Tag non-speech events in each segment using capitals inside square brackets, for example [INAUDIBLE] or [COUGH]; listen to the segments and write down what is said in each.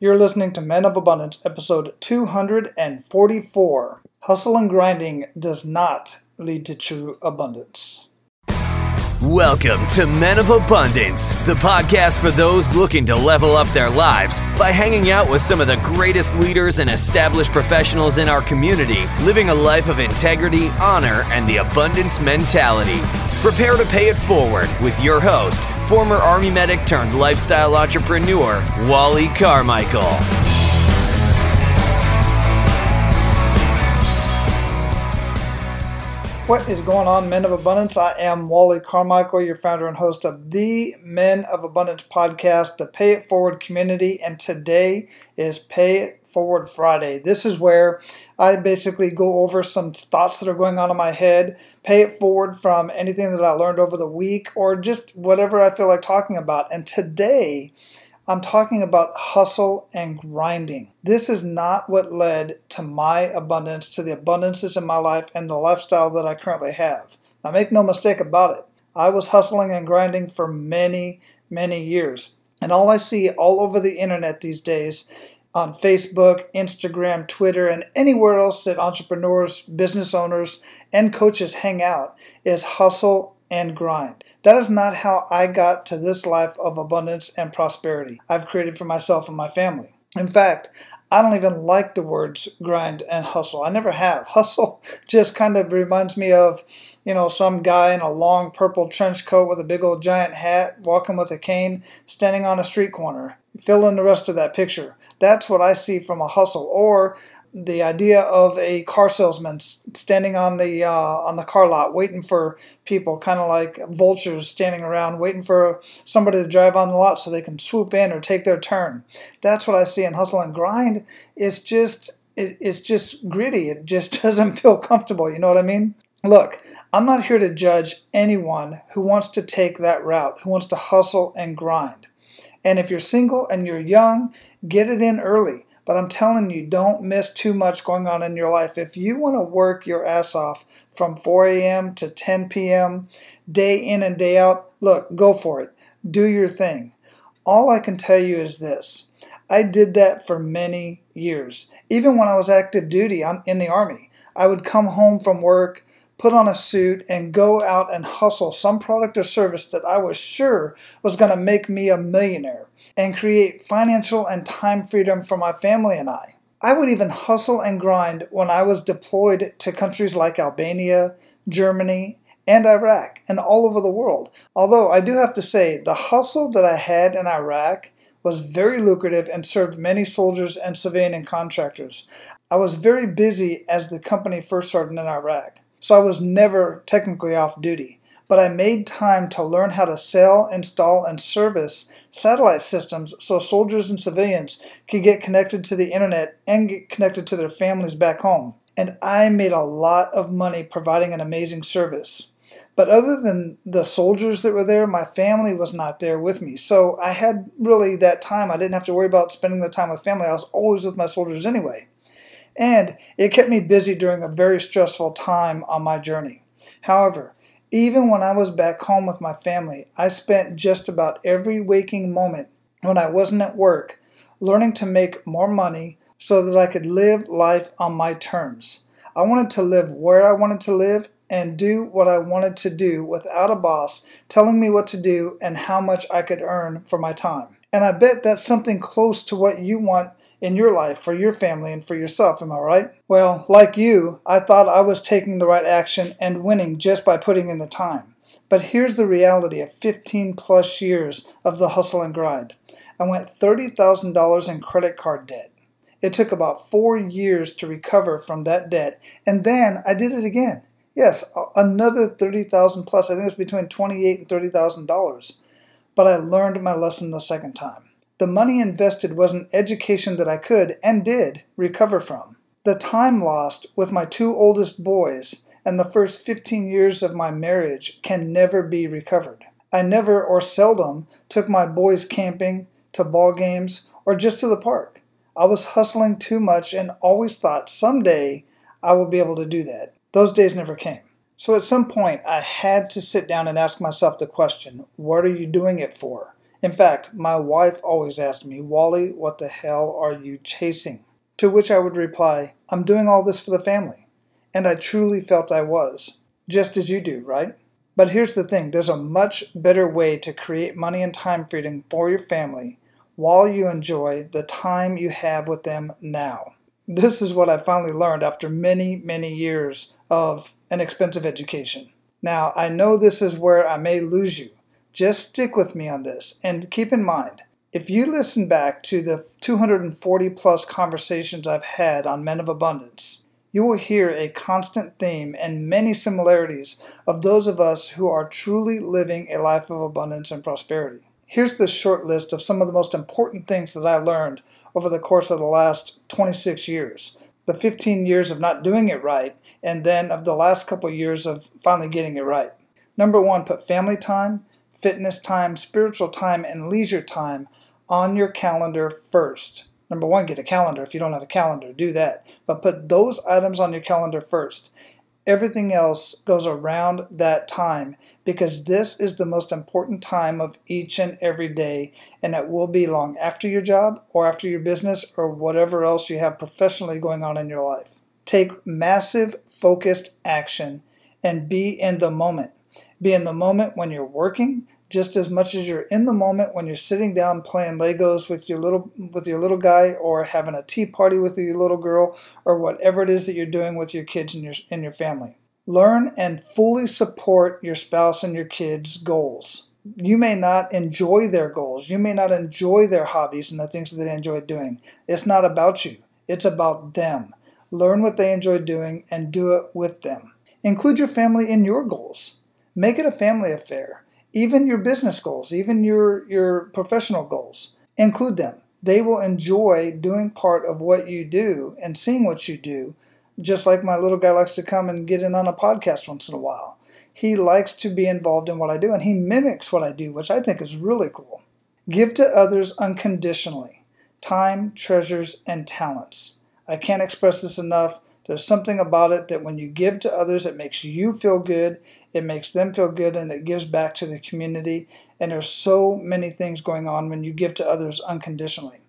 You're listening to Men of Abundance, episode 244. Hustle and grinding does not lead to true abundance. Welcome to Men of Abundance, the podcast for those looking to level up their lives by hanging out with some of the greatest leaders and established professionals in our community, living a life of integrity, honor, and the abundance mentality. Prepare to pay it forward with your host, former Army medic turned lifestyle entrepreneur, Wally Carmichael. What is going on, Men of Abundance? I am Wally Carmichael, your founder and host of the Men of Abundance podcast, the Pay It Forward community, and today is Pay It Forward Friday. This is where I basically go over some thoughts that are going on in my head, pay it forward from anything that I learned over the week, or just whatever I feel like talking about. And today, I'm talking about hustle and grinding. This is not what led to my abundance, to the abundances in my life, and the lifestyle that I currently have. Now, make no mistake about it. I was hustling and grinding for many, many years. And all I see all over the internet these days on Facebook, Instagram, Twitter, and anywhere else that entrepreneurs, business owners, and coaches hang out is hustle and grind. That is not how I got to this life of abundance and prosperity I've created for myself and my family. In fact, I don't even like the words grind and hustle. I never have. [LAUGHS] Hustle just kind of reminds me of, you know, some guy in a long purple trench coat with a big old giant hat, walking with a cane, standing on a street corner. Fill in the rest of that picture. That's what I see from a hustle. Or the idea of a car salesman standing on the uh, on the car lot waiting for people, kind of like vultures standing around waiting for somebody to drive on the lot so they can swoop in or take their turn. That's what I see in hustle and grind. It's just it, it's just gritty. It just [LAUGHS] doesn't feel comfortable. You know what I mean? Look, I'm not here to judge anyone who wants to take that route, who wants to hustle and grind. And if you're single and you're young, get it in early but I'm telling you, don't miss too much going on in your life. If you want to work your ass off from 4 a.m. to 10 p.m., day in and day out, look, go for it. Do your thing. All I can tell you is this I did that for many years. Even when I was active duty in the Army, I would come home from work put on a suit, and go out and hustle some product or service that I was sure was going to make me a millionaire and create financial and time freedom for my family and I. I would even hustle and grind when I was deployed to countries like Albania, Germany, and Iraq, and all over the world. Although I do have to say, the hustle that I had in Iraq was very lucrative and served many soldiers and civilian contractors. I was very busy as the company first started in Iraq so I was never technically off duty. But I made time to learn how to sell, install, and service satellite systems so soldiers and civilians could get connected to the internet and get connected to their families back home. And I made a lot of money providing an amazing service. But other than the soldiers that were there, my family was not there with me. So I had really that time. I didn't have to worry about spending the time with family. I was always with my soldiers anyway and it kept me busy during a very stressful time on my journey. However, even when I was back home with my family, I spent just about every waking moment when I wasn't at work learning to make more money so that I could live life on my terms. I wanted to live where I wanted to live and do what I wanted to do without a boss telling me what to do and how much I could earn for my time. And I bet that's something close to what you want in your life, for your family, and for yourself. Am I right? Well, like you, I thought I was taking the right action and winning just by putting in the time. But here's the reality of 15 plus years of the hustle and grind. I went $30,000 in credit card debt. It took about four years to recover from that debt, and then I did it again. Yes, another 30,000 plus. I think it was between 28 and $30,000. But I learned my lesson the second time. The money invested was an education that I could, and did, recover from. The time lost with my two oldest boys and the first 15 years of my marriage can never be recovered. I never or seldom took my boys camping, to ball games, or just to the park. I was hustling too much and always thought someday I would be able to do that. Those days never came. So at some point, I had to sit down and ask myself the question what are you doing it for? In fact, my wife always asked me, Wally, what the hell are you chasing? To which I would reply, I'm doing all this for the family. And I truly felt I was, just as you do, right? But here's the thing there's a much better way to create money and time freedom for your family while you enjoy the time you have with them now. This is what I finally learned after many, many years of an expensive education. Now, I know this is where I may lose you. Just stick with me on this and keep in mind if you listen back to the 240 plus conversations I've had on Men of Abundance, you will hear a constant theme and many similarities of those of us who are truly living a life of abundance and prosperity. Here's the short list of some of the most important things that I learned over the course of the last 26 years. The 15 years of not doing it right, and then of the last couple years of finally getting it right. Number one, put family time, fitness time, spiritual time, and leisure time on your calendar first. Number one, get a calendar. If you don't have a calendar, do that. But put those items on your calendar first. Everything else goes around that time because this is the most important time of each and every day, and it will be long after your job or after your business or whatever else you have professionally going on in your life. Take massive, focused action and be in the moment. Be in the moment when you're working, just as much as you're in the moment when you're sitting down playing Legos with your little with your little guy or having a tea party with your little girl or whatever it is that you're doing with your kids and your and your family. Learn and fully support your spouse and your kids' goals. You may not enjoy their goals. You may not enjoy their hobbies and the things that they enjoy doing. It's not about you. It's about them. Learn what they enjoy doing and do it with them. Include your family in your goals. Make it a family affair even your business goals, even your, your professional goals, include them. They will enjoy doing part of what you do and seeing what you do, just like my little guy likes to come and get in on a podcast once in a while. He likes to be involved in what I do and he mimics what I do, which I think is really cool. Give to others unconditionally time, treasures, and talents. I can't express this enough. There's something about it that when you give to others, it makes you feel good, it makes them feel good, and it gives back to the community. And there's so many things going on when you give to others unconditionally.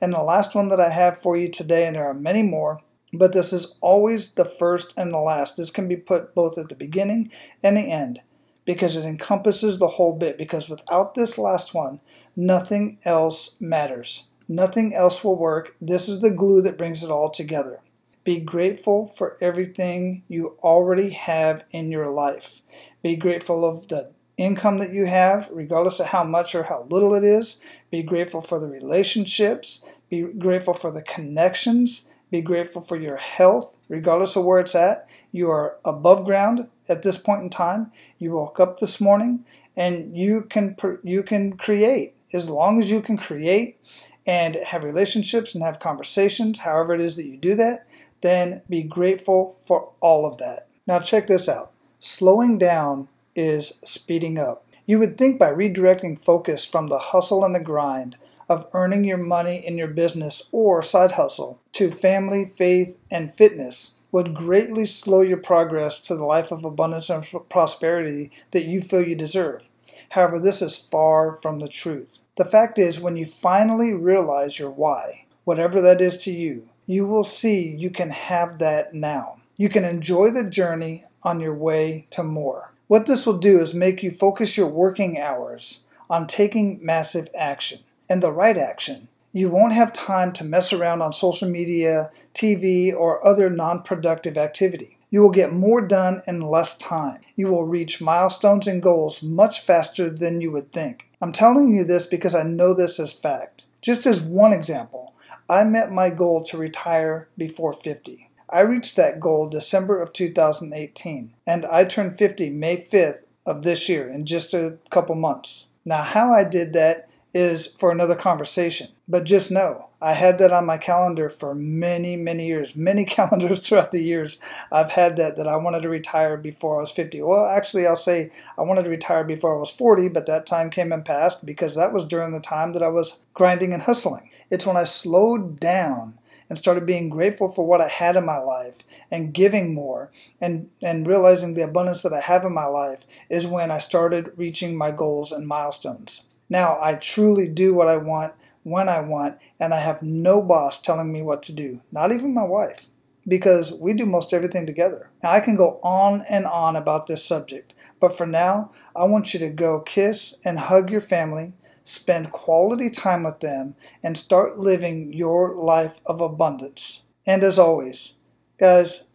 And the last one that I have for you today, and there are many more, but this is always the first and the last. This can be put both at the beginning and the end because it encompasses the whole bit. Because without this last one, nothing else matters. Nothing else will work. This is the glue that brings it all together. Be grateful for everything you already have in your life. Be grateful of the income that you have, regardless of how much or how little it is. Be grateful for the relationships. Be grateful for the connections. Be grateful for your health, regardless of where it's at. You are above ground at this point in time. You woke up this morning and you can you can create as long as you can create and have relationships and have conversations, however it is that you do that, then be grateful for all of that. Now, check this out slowing down is speeding up. You would think by redirecting focus from the hustle and the grind of earning your money in your business or side hustle to family, faith, and fitness would greatly slow your progress to the life of abundance and prosperity that you feel you deserve. However, this is far from the truth. The fact is, when you finally realize your why, whatever that is to you, you will see you can have that now. You can enjoy the journey on your way to more. What this will do is make you focus your working hours on taking massive action and the right action. You won't have time to mess around on social media, TV, or other non productive activity. You will get more done in less time. You will reach milestones and goals much faster than you would think. I'm telling you this because I know this as fact. Just as one example, I met my goal to retire before 50. I reached that goal December of 2018, and I turned 50 May 5th of this year in just a couple months. Now, how I did that is for another conversation, but just know I had that on my calendar for many, many years, [LAUGHS] many calendars throughout the years. I've had that that I wanted to retire before I was 50. Well, actually, I'll say I wanted to retire before I was 40, but that time came and passed because that was during the time that I was grinding and hustling. It's when I slowed down and started being grateful for what I had in my life and giving more and, and realizing the abundance that I have in my life is when I started reaching my goals and milestones. Now I truly do what I want when I want, and I have no boss telling me what to do, not even my wife, because we do most everything together. Now I can go on and on about this subject, but for now, I want you to go kiss and hug your family, spend quality time with them, and start living your life of abundance. And as always, guys,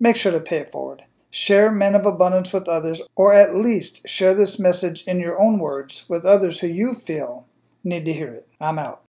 make sure to pay it forward. Share Men of Abundance with others, or at least share this message in your own words with others who you feel need to hear it. I'm out.